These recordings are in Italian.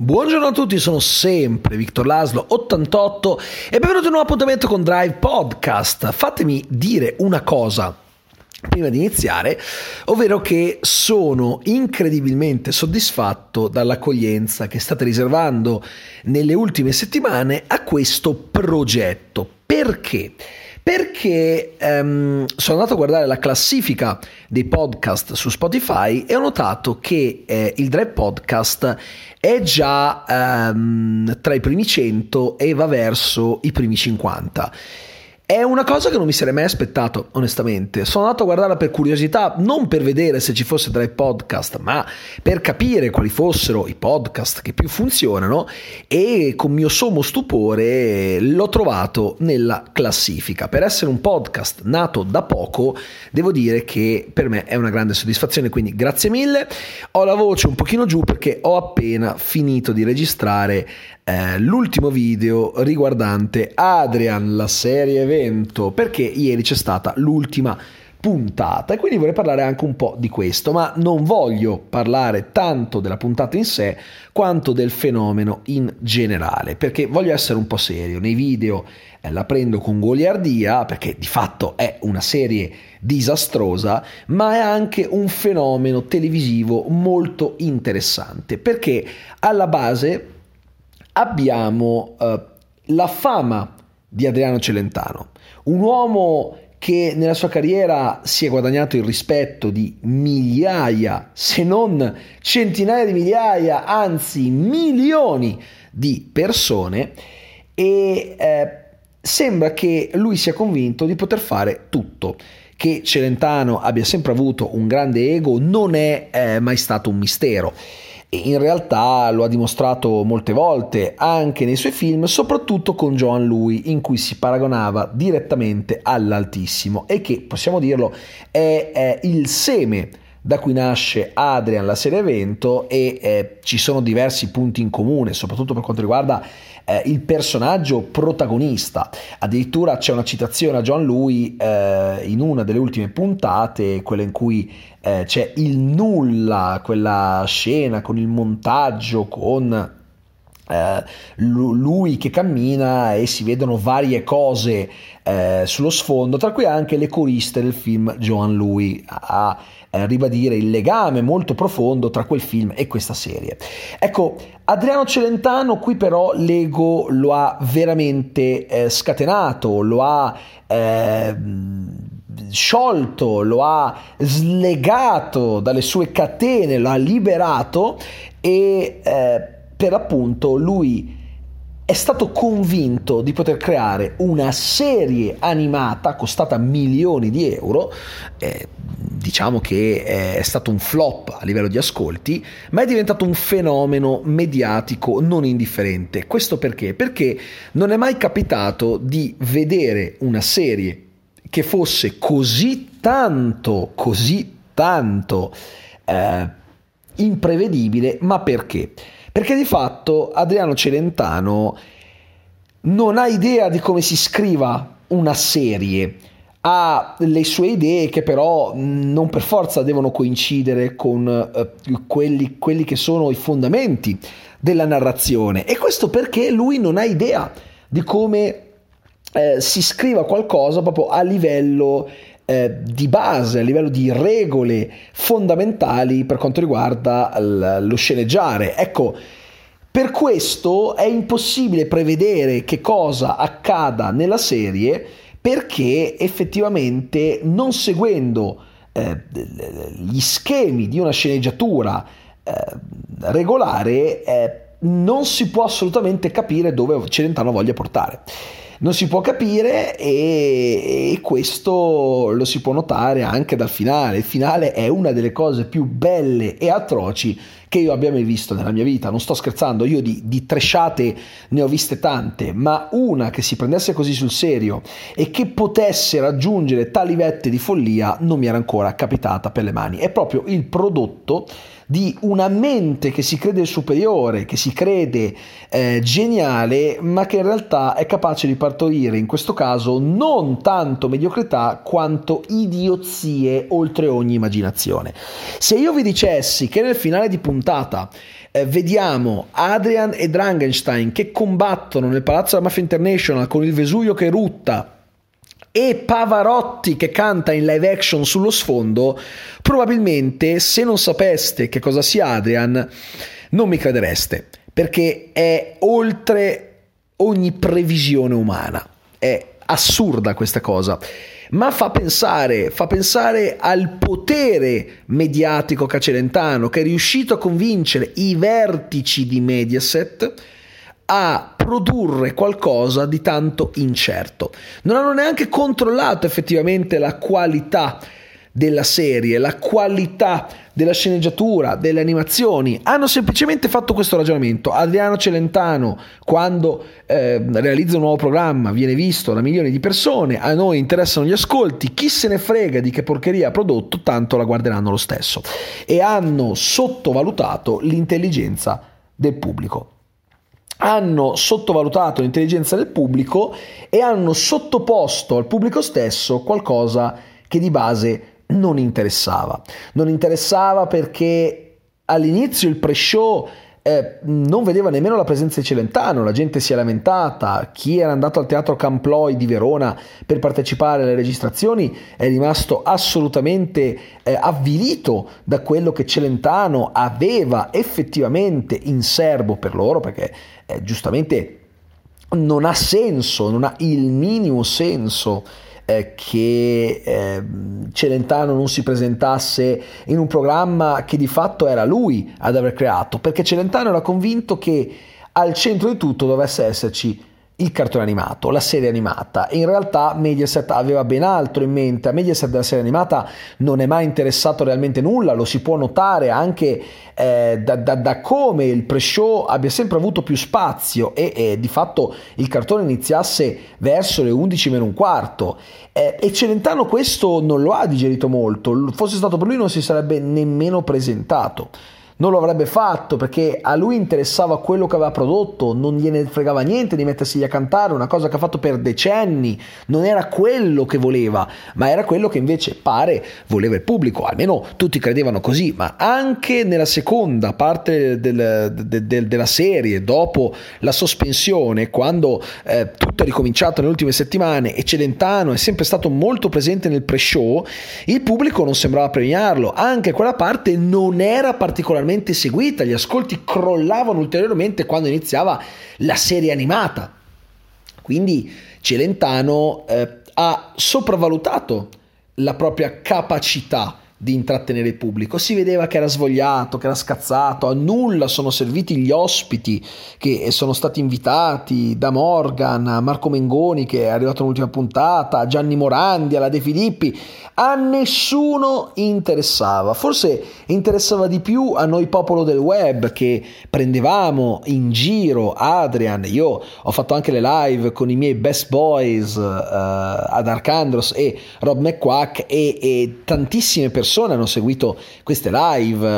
Buongiorno a tutti, sono sempre Victor Laslo 88 e benvenuti in un nuovo appuntamento con Drive Podcast. Fatemi dire una cosa prima di iniziare, ovvero che sono incredibilmente soddisfatto dall'accoglienza che state riservando nelle ultime settimane a questo progetto. Perché? Perché um, sono andato a guardare la classifica dei podcast su Spotify e ho notato che eh, il Drive Podcast è già um, tra i primi 100 e va verso i primi 50. È una cosa che non mi sarei mai aspettato, onestamente. Sono andato a guardarla per curiosità, non per vedere se ci fosse tra i podcast, ma per capire quali fossero i podcast che più funzionano e con mio sommo stupore l'ho trovato nella classifica. Per essere un podcast nato da poco, devo dire che per me è una grande soddisfazione, quindi grazie mille. Ho la voce un pochino giù perché ho appena finito di registrare eh, l'ultimo video riguardante Adrian, la serie evento, perché ieri c'è stata l'ultima puntata e quindi vorrei parlare anche un po' di questo, ma non voglio parlare tanto della puntata in sé quanto del fenomeno in generale, perché voglio essere un po' serio. Nei video eh, la prendo con goliardia, perché di fatto è una serie disastrosa, ma è anche un fenomeno televisivo molto interessante, perché alla base abbiamo uh, la fama di Adriano Celentano, un uomo che nella sua carriera si è guadagnato il rispetto di migliaia, se non centinaia di migliaia, anzi milioni di persone e eh, sembra che lui sia convinto di poter fare tutto. Che Celentano abbia sempre avuto un grande ego non è eh, mai stato un mistero in realtà lo ha dimostrato molte volte anche nei suoi film, soprattutto con Joan Lui, in cui si paragonava direttamente all'Altissimo e che, possiamo dirlo, è, è il seme da cui nasce Adrian, la serie evento, e eh, ci sono diversi punti in comune, soprattutto per quanto riguarda eh, il personaggio protagonista. Addirittura c'è una citazione a John Lui eh, in una delle ultime puntate, quella in cui eh, c'è il nulla, quella scena con il montaggio, con Uh, lui che cammina e si vedono varie cose uh, sullo sfondo, tra cui anche le coriste del film Joan Lui a, a ribadire il legame molto profondo tra quel film e questa serie. Ecco, Adriano Celentano qui però l'ego lo ha veramente eh, scatenato, lo ha eh, sciolto, lo ha slegato dalle sue catene, lo ha liberato e eh, per appunto lui è stato convinto di poter creare una serie animata costata milioni di euro, eh, diciamo che è stato un flop a livello di ascolti, ma è diventato un fenomeno mediatico non indifferente. Questo perché? Perché non è mai capitato di vedere una serie che fosse così tanto, così tanto eh, imprevedibile, ma perché? Perché di fatto Adriano Celentano non ha idea di come si scriva una serie, ha le sue idee che però non per forza devono coincidere con eh, quelli, quelli che sono i fondamenti della narrazione. E questo perché lui non ha idea di come eh, si scriva qualcosa proprio a livello eh, di base, a livello di regole fondamentali per quanto riguarda l- lo sceneggiare. Ecco, per questo è impossibile prevedere che cosa accada nella serie perché effettivamente non seguendo eh, gli schemi di una sceneggiatura eh, regolare eh, non si può assolutamente capire dove Celentano voglia portare non si può capire e, e, questo lo si può notare anche dal finale. Il finale è una delle cose più belle e atroci che io abbia mai visto nella mia vita. Non sto scherzando, io di, di tresciate ne ho viste tante, ma una che si prendesse così sul serio e che potesse raggiungere tali vette di follia non mi era ancora capitata per le mani. È proprio il prodotto di una mente che si crede superiore, che si crede eh, geniale, ma che in realtà è capace di partorire in questo caso non tanto mediocrità quanto idiozie oltre ogni immaginazione. Se io vi dicessi che nel finale di puntata eh, vediamo Adrian e Drangenstein che combattono nel Palazzo della Mafia International con il Vesuvio che rutta e Pavarotti che canta in live action sullo sfondo, probabilmente se non sapeste che cosa sia Adrian, non mi credereste, perché è oltre ogni previsione umana. È assurda questa cosa ma fa pensare, fa pensare al potere mediatico cacelentano che è riuscito a convincere i vertici di Mediaset a produrre qualcosa di tanto incerto. Non hanno neanche controllato effettivamente la qualità della serie, la qualità della sceneggiatura, delle animazioni, hanno semplicemente fatto questo ragionamento. Adriano Celentano, quando eh, realizza un nuovo programma, viene visto da milioni di persone, a noi interessano gli ascolti, chi se ne frega di che porcheria ha prodotto, tanto la guarderanno lo stesso. E hanno sottovalutato l'intelligenza del pubblico hanno sottovalutato l'intelligenza del pubblico e hanno sottoposto al pubblico stesso qualcosa che di base non interessava. Non interessava perché all'inizio il pre-show eh, non vedeva nemmeno la presenza di Celentano, la gente si è lamentata, chi era andato al teatro Camploi di Verona per partecipare alle registrazioni è rimasto assolutamente eh, avvilito da quello che Celentano aveva effettivamente in serbo per loro, perché eh, giustamente non ha senso, non ha il minimo senso che eh, Celentano non si presentasse in un programma che di fatto era lui ad aver creato, perché Celentano era convinto che al centro di tutto dovesse esserci il cartone animato, la serie animata. In realtà Mediaset aveva ben altro in mente. A Mediaset della serie animata non è mai interessato realmente nulla, lo si può notare anche eh, da, da, da, come il pre-show abbia sempre avuto più spazio e, e, di fatto il cartone iniziasse verso le 11 meno un quarto. Eh, e Celentano questo non lo ha digerito molto, fosse stato per lui non si sarebbe nemmeno presentato non lo avrebbe fatto perché a lui interessava quello che aveva prodotto, non gliene fregava niente di mettersi a cantare, una cosa che ha fatto per decenni, non era quello che voleva, ma era quello che invece pare voleva il pubblico, almeno tutti credevano così, ma anche nella seconda parte del, del, del, della serie, dopo la sospensione, quando eh, tutto è ricominciato nelle ultime settimane e Celentano è sempre stato molto presente nel pre-show, il pubblico non sembrava premiarlo, anche quella parte non era particolarmente particolarmente seguita, gli ascolti crollavano ulteriormente quando iniziava la serie animata. Quindi Celentano eh, ha sopravvalutato la propria capacità di intrattenere il pubblico. Si vedeva che era svogliato, che era scazzato, a nulla sono serviti gli ospiti che sono stati invitati da Morgan, Marco Mengoni che è arrivato all'ultima puntata, Gianni Morandi, alla De Filippi. A nessuno interessava, forse interessava di più a noi popolo del web che prendevamo in giro Adrian, io ho fatto anche le live con i miei best boys uh, ad Arcandros e Rob McQuack e, e tantissime persone persone hanno seguito queste live,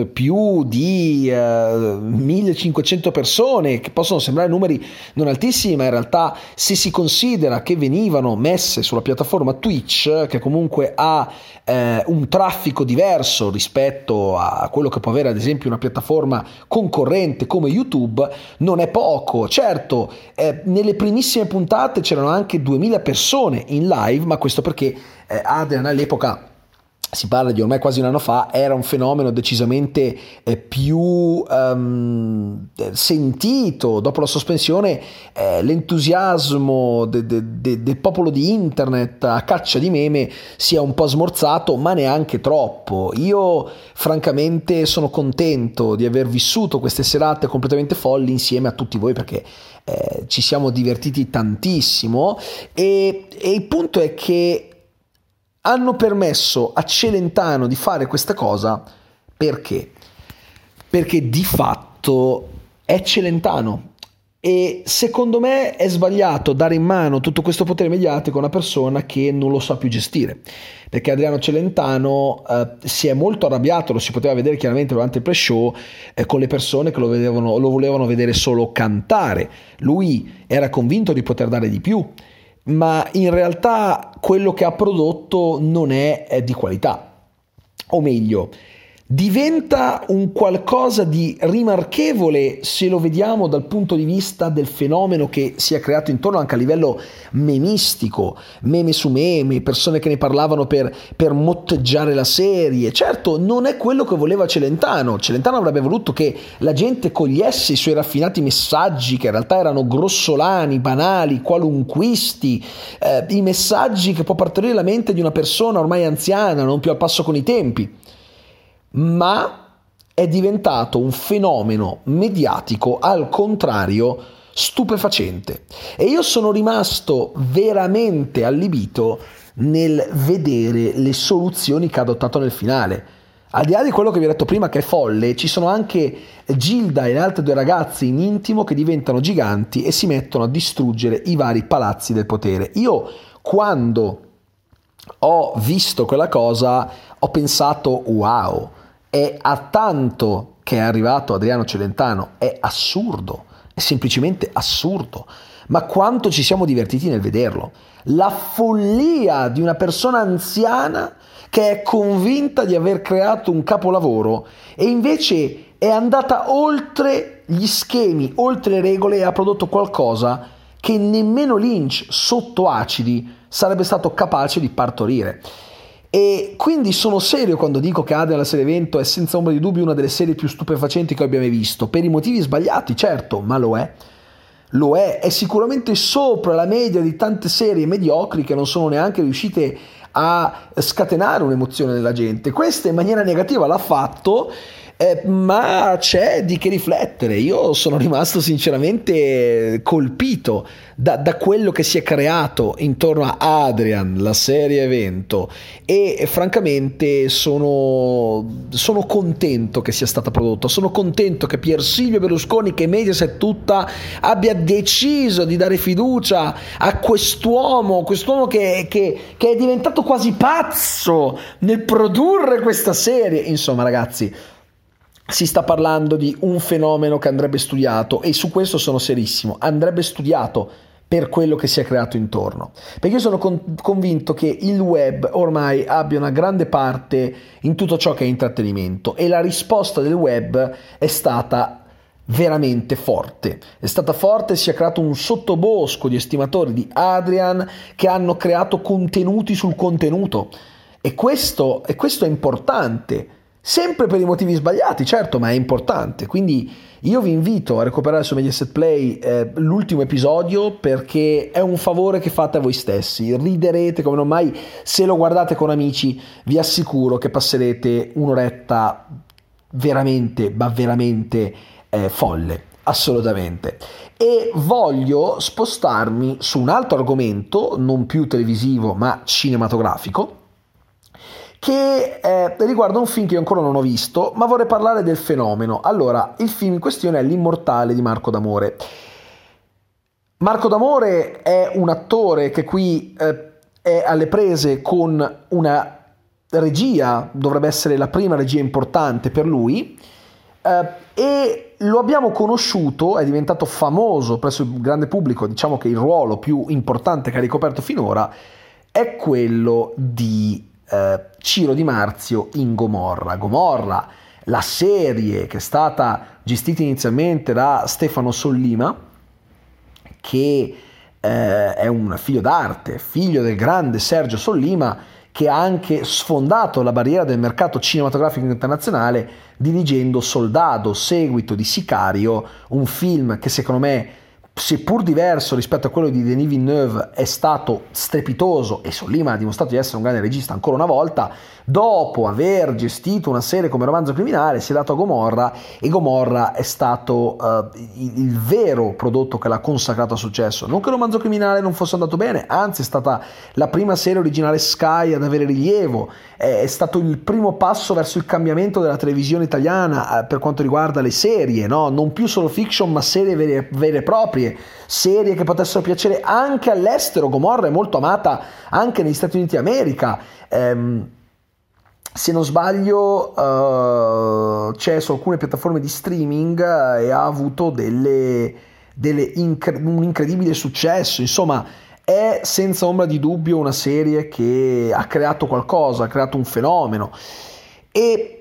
eh, più di eh, 1500 persone, che possono sembrare numeri non altissimi, ma in realtà se si considera che venivano messe sulla piattaforma Twitch, che comunque ha eh, un traffico diverso rispetto a quello che può avere ad esempio una piattaforma concorrente come YouTube, non è poco. Certo, eh, nelle primissime puntate c'erano anche 2000 persone in live, ma questo perché eh, Adrian all'epoca si parla di ormai quasi un anno fa, era un fenomeno decisamente eh, più um, sentito. Dopo la sospensione eh, l'entusiasmo de, de, de, del popolo di internet a caccia di meme si è un po' smorzato, ma neanche troppo. Io francamente sono contento di aver vissuto queste serate completamente folli insieme a tutti voi perché eh, ci siamo divertiti tantissimo e, e il punto è che hanno permesso a Celentano di fare questa cosa perché? Perché di fatto è Celentano e secondo me è sbagliato dare in mano tutto questo potere mediatico a una persona che non lo sa più gestire. Perché Adriano Celentano eh, si è molto arrabbiato, lo si poteva vedere chiaramente durante il pre-show, eh, con le persone che lo, vedevano, lo volevano vedere solo cantare. Lui era convinto di poter dare di più ma in realtà quello che ha prodotto non è, è di qualità. O meglio, diventa un qualcosa di rimarchevole se lo vediamo dal punto di vista del fenomeno che si è creato intorno anche a livello memistico, meme su meme, persone che ne parlavano per, per motteggiare la serie. Certo, non è quello che voleva Celentano. Celentano avrebbe voluto che la gente cogliesse i suoi raffinati messaggi, che in realtà erano grossolani, banali, qualunquisti, eh, i messaggi che può partorire la mente di una persona ormai anziana, non più al passo con i tempi ma è diventato un fenomeno mediatico al contrario stupefacente. E io sono rimasto veramente allibito nel vedere le soluzioni che ha adottato nel finale. Al di là di quello che vi ho detto prima che è folle, ci sono anche Gilda e le altre due ragazze in intimo che diventano giganti e si mettono a distruggere i vari palazzi del potere. Io quando ho visto quella cosa ho pensato wow, è a tanto che è arrivato Adriano Celentano, è assurdo, è semplicemente assurdo. Ma quanto ci siamo divertiti nel vederlo. La follia di una persona anziana che è convinta di aver creato un capolavoro e invece è andata oltre gli schemi, oltre le regole e ha prodotto qualcosa che nemmeno Lynch sotto acidi sarebbe stato capace di partorire. E quindi sono serio quando dico che Adrian la serie evento è senza ombra di dubbio una delle serie più stupefacenti che abbia mai visto, per i motivi sbagliati, certo, ma lo è. Lo è, è sicuramente sopra la media di tante serie mediocri che non sono neanche riuscite a scatenare un'emozione nella gente. Questa in maniera negativa l'ha fatto eh, ma c'è di che riflettere. Io sono rimasto sinceramente colpito da, da, quello che si è creato intorno a Adrian, la serie evento, e francamente sono, sono contento che sia stata prodotta. Sono contento che Pier Silvio Berlusconi, che Mediaset tutta, abbia deciso di dare fiducia a quest'uomo, quest'uomo che, che, che è diventato quasi pazzo nel produrre questa serie. Insomma, ragazzi si sta parlando di un fenomeno che andrebbe studiato e su questo sono serissimo, andrebbe studiato per quello che si è creato intorno. Perché io sono con- convinto che il web ormai abbia una grande parte in tutto ciò che è intrattenimento e la risposta del web è stata veramente forte. È stata forte si è creato un sottobosco di estimatori di Adrian che hanno creato contenuti sul contenuto. E questo, e questo è importante Sempre per i motivi sbagliati, certo, ma è importante. Quindi io vi invito a recuperare su Mediaset Play eh, l'ultimo episodio perché è un favore che fate a voi stessi. Riderete come non mai. Se lo guardate con amici, vi assicuro che passerete un'oretta veramente, ma veramente eh, folle. Assolutamente. E voglio spostarmi su un altro argomento, non più televisivo, ma cinematografico che eh, riguarda un film che io ancora non ho visto, ma vorrei parlare del fenomeno. Allora, il film in questione è L'Immortale di Marco D'Amore. Marco D'Amore è un attore che qui eh, è alle prese con una regia, dovrebbe essere la prima regia importante per lui, eh, e lo abbiamo conosciuto, è diventato famoso presso il grande pubblico, diciamo che il ruolo più importante che ha ricoperto finora è quello di eh, Ciro Di Marzio in Gomorra. Gomorra, la serie che è stata gestita inizialmente da Stefano Sollima, che eh, è un figlio d'arte, figlio del grande Sergio Sollima, che ha anche sfondato la barriera del mercato cinematografico internazionale dirigendo Soldado, seguito di Sicario, un film che secondo me seppur diverso rispetto a quello di Denis Villeneuve, è stato strepitoso e Sollima ha dimostrato di essere un grande regista ancora una volta, dopo aver gestito una serie come Romanzo Criminale si è dato a Gomorra e Gomorra è stato uh, il, il, vero prodotto che l'ha consacrato a successo. Non che Romanzo Criminale non fosse andato bene, anzi è stata la prima serie originale Sky ad avere rilievo, è, è stato il primo passo verso il cambiamento della televisione italiana uh, per quanto riguarda le serie, no? non più solo fiction ma serie vere, vere e proprie serie, serie che potessero piacere anche all'estero. Gomorra è molto amata anche negli Stati Uniti d'America. Ehm, se non sbaglio uh, c'è su alcune piattaforme di streaming uh, e ha avuto delle, delle incre- un incredibile successo. Insomma, è senza ombra di dubbio una serie che ha creato qualcosa, ha creato un fenomeno. E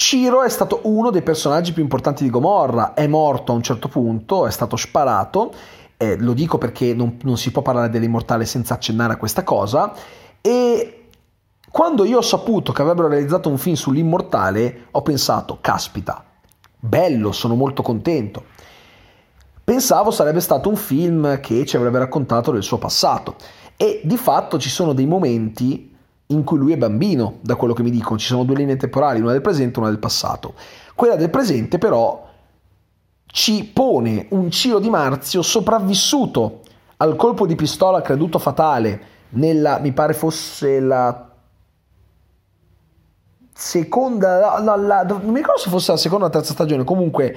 Ciro è stato uno dei personaggi più importanti di Gomorra, è morto a un certo punto, è stato sparato, eh, lo dico perché non, non si può parlare dell'immortale senza accennare a questa cosa, e quando io ho saputo che avrebbero realizzato un film sull'immortale, ho pensato, caspita, bello, sono molto contento. Pensavo sarebbe stato un film che ci avrebbe raccontato del suo passato e di fatto ci sono dei momenti in cui lui è bambino, da quello che mi dicono. Ci sono due linee temporali, una del presente e una del passato. Quella del presente però ci pone un Ciro Di Marzio sopravvissuto al colpo di pistola creduto fatale nella, mi pare fosse la seconda, la, la, non mi ricordo se fosse la seconda o la terza stagione, comunque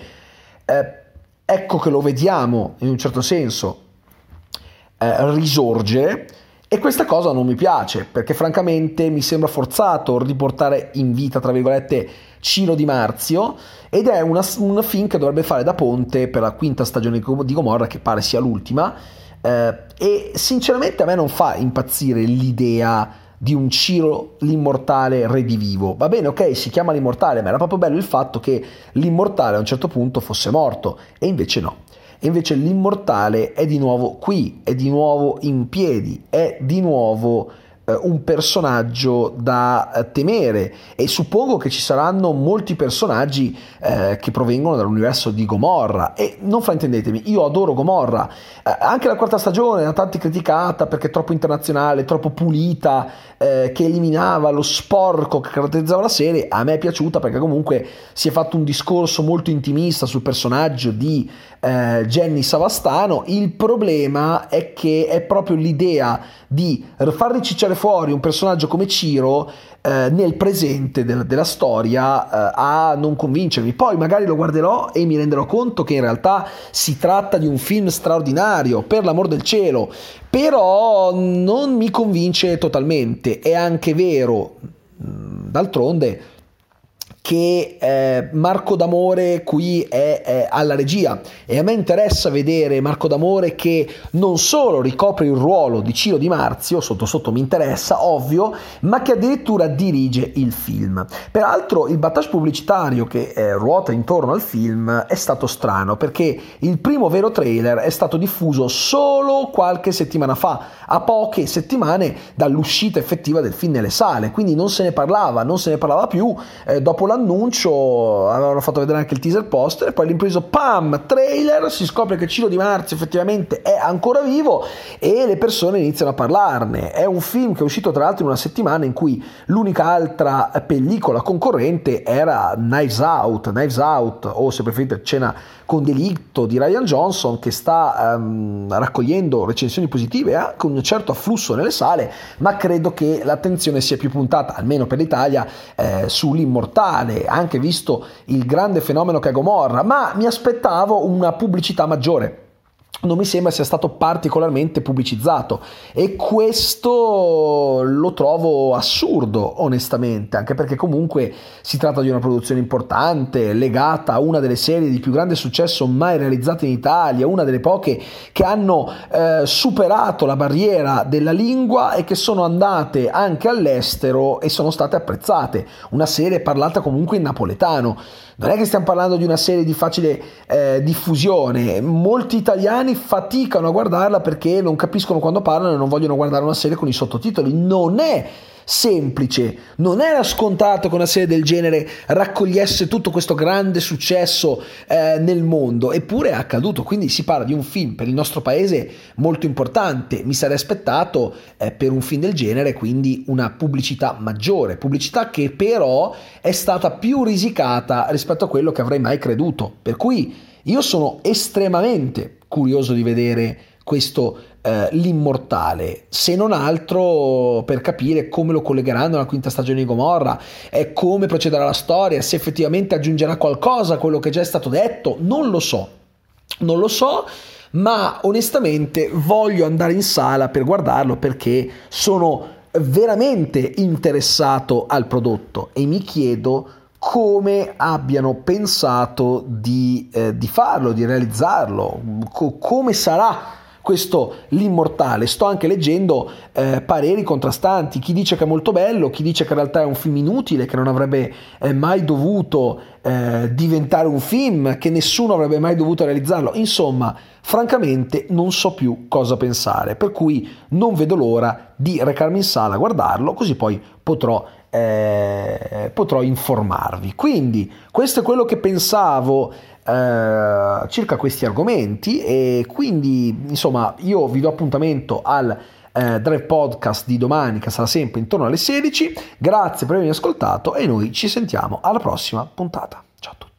eh, ecco che lo vediamo in un certo senso eh, risorgere e questa cosa non mi piace, perché francamente mi sembra forzato riportare in vita, tra virgolette, Ciro Di Marzio, ed è una, una film che dovrebbe fare da ponte per la quinta stagione di Gomorra, che pare sia l'ultima, eh, e sinceramente a me non fa impazzire l'idea di un Ciro l'immortale redivivo. Va bene, ok, si chiama l'immortale, ma era proprio bello il fatto che l'immortale a un certo punto fosse morto, e invece no. E invece l'immortale è di nuovo qui, è di nuovo in piedi, è di nuovo un personaggio da eh, temere. E suppongo che ci saranno molti personaggi eh, che provengono dall'universo di Gomorra. E non fraintendetemi, io adoro Gomorra, eh, anche la quarta stagione da tanti criticata perché troppo internazionale, troppo pulita, eh, che eliminava lo sporco che caratterizzava la serie, a me è piaciuta perché comunque si è fatto un discorso molto intimista sul personaggio di eh, Jenny Savastano, il problema è che è proprio l'idea di far ricicciare fuori un personaggio come Ciro eh, nel presente de- della storia eh, a non convincermi. Poi magari lo guarderò e mi renderò conto che in realtà si tratta di un film straordinario, per l'amor del cielo, però non mi convince totalmente. È anche vero, d'altronde, che eh, Marco D'Amore qui è, è, alla regia e a me interessa vedere Marco D'Amore che non solo ricopre il ruolo di Ciro Di Marzio, sotto sotto mi interessa, ovvio, ma che addirittura dirige il film. Peraltro il battage pubblicitario che eh, ruota intorno al film è stato strano perché il primo vero trailer è stato diffuso solo qualche settimana fa, a poche settimane dall'uscita effettiva del film nelle sale, quindi non se ne parlava, non se ne parlava più eh, dopo la l'annuncio avevano fatto vedere anche il teaser poster e poi all'improvviso pam trailer si scopre che Ciro Di Marzio effettivamente è ancora vivo e le persone iniziano a parlarne. È un film che è uscito tra l'altro in una settimana in cui l'unica altra pellicola concorrente era Knives Out Knives Out o se preferite Cena con delitto di Ryan Johnson che sta um, raccogliendo recensioni positive eh, con un certo afflusso nelle sale ma credo che l'attenzione sia più puntata almeno per l'Italia eh, sull'immortale mondiale, anche visto il grande fenomeno che è Gomorra, ma mi aspettavo una pubblicità maggiore non mi sembra sia stato particolarmente pubblicizzato. E questo lo trovo assurdo onestamente anche perché comunque si tratta di una produzione importante legata a una delle serie di più grande successo mai realizzate in Italia una delle poche che hanno eh, superato la barriera della lingua e che sono andate anche all'estero e sono state apprezzate. Una serie parlata comunque in napoletano. Non è che stiamo parlando di una serie di facile eh, diffusione, molti italiani faticano a guardarla perché non capiscono quando parlano e non vogliono guardare una serie con i sottotitoli. Non è semplice. Non era scontato che una serie del genere raccogliesse tutto questo grande successo eh, nel mondo, eppure è accaduto. Quindi si parla di un film per il nostro paese molto importante. Mi sarei aspettato eh, per un film del genere quindi una pubblicità maggiore, pubblicità che però è stata più risicata rispetto a quello che avrei mai creduto. Per cui io sono estremamente curioso di vedere questo eh, l'immortale, se non altro per capire come lo collegheranno alla quinta stagione di Gomorra e come procederà la storia, se effettivamente aggiungerà qualcosa a quello che già è stato detto, non lo so, non lo so, ma onestamente voglio andare in sala per guardarlo perché sono veramente interessato al prodotto e mi chiedo come abbiano pensato di, eh, di farlo, di realizzarlo, co- come sarà questo L'immortale. Sto anche leggendo eh, pareri contrastanti, chi dice che è molto bello, chi dice che in realtà è un film inutile, che non avrebbe eh, mai dovuto eh, diventare un film, che nessuno avrebbe mai dovuto realizzarlo. Insomma, francamente non so più cosa pensare, per cui non vedo l'ora di recarmi in sala a guardarlo, così poi potrò eh, potrò informarvi. Quindi questo è quello che pensavo eh, circa questi argomenti e quindi insomma io vi do appuntamento al eh, Drive Podcast di domani che sarà sempre intorno alle 16. Grazie per avermi ascoltato e noi ci sentiamo alla prossima puntata. Ciao a tutti.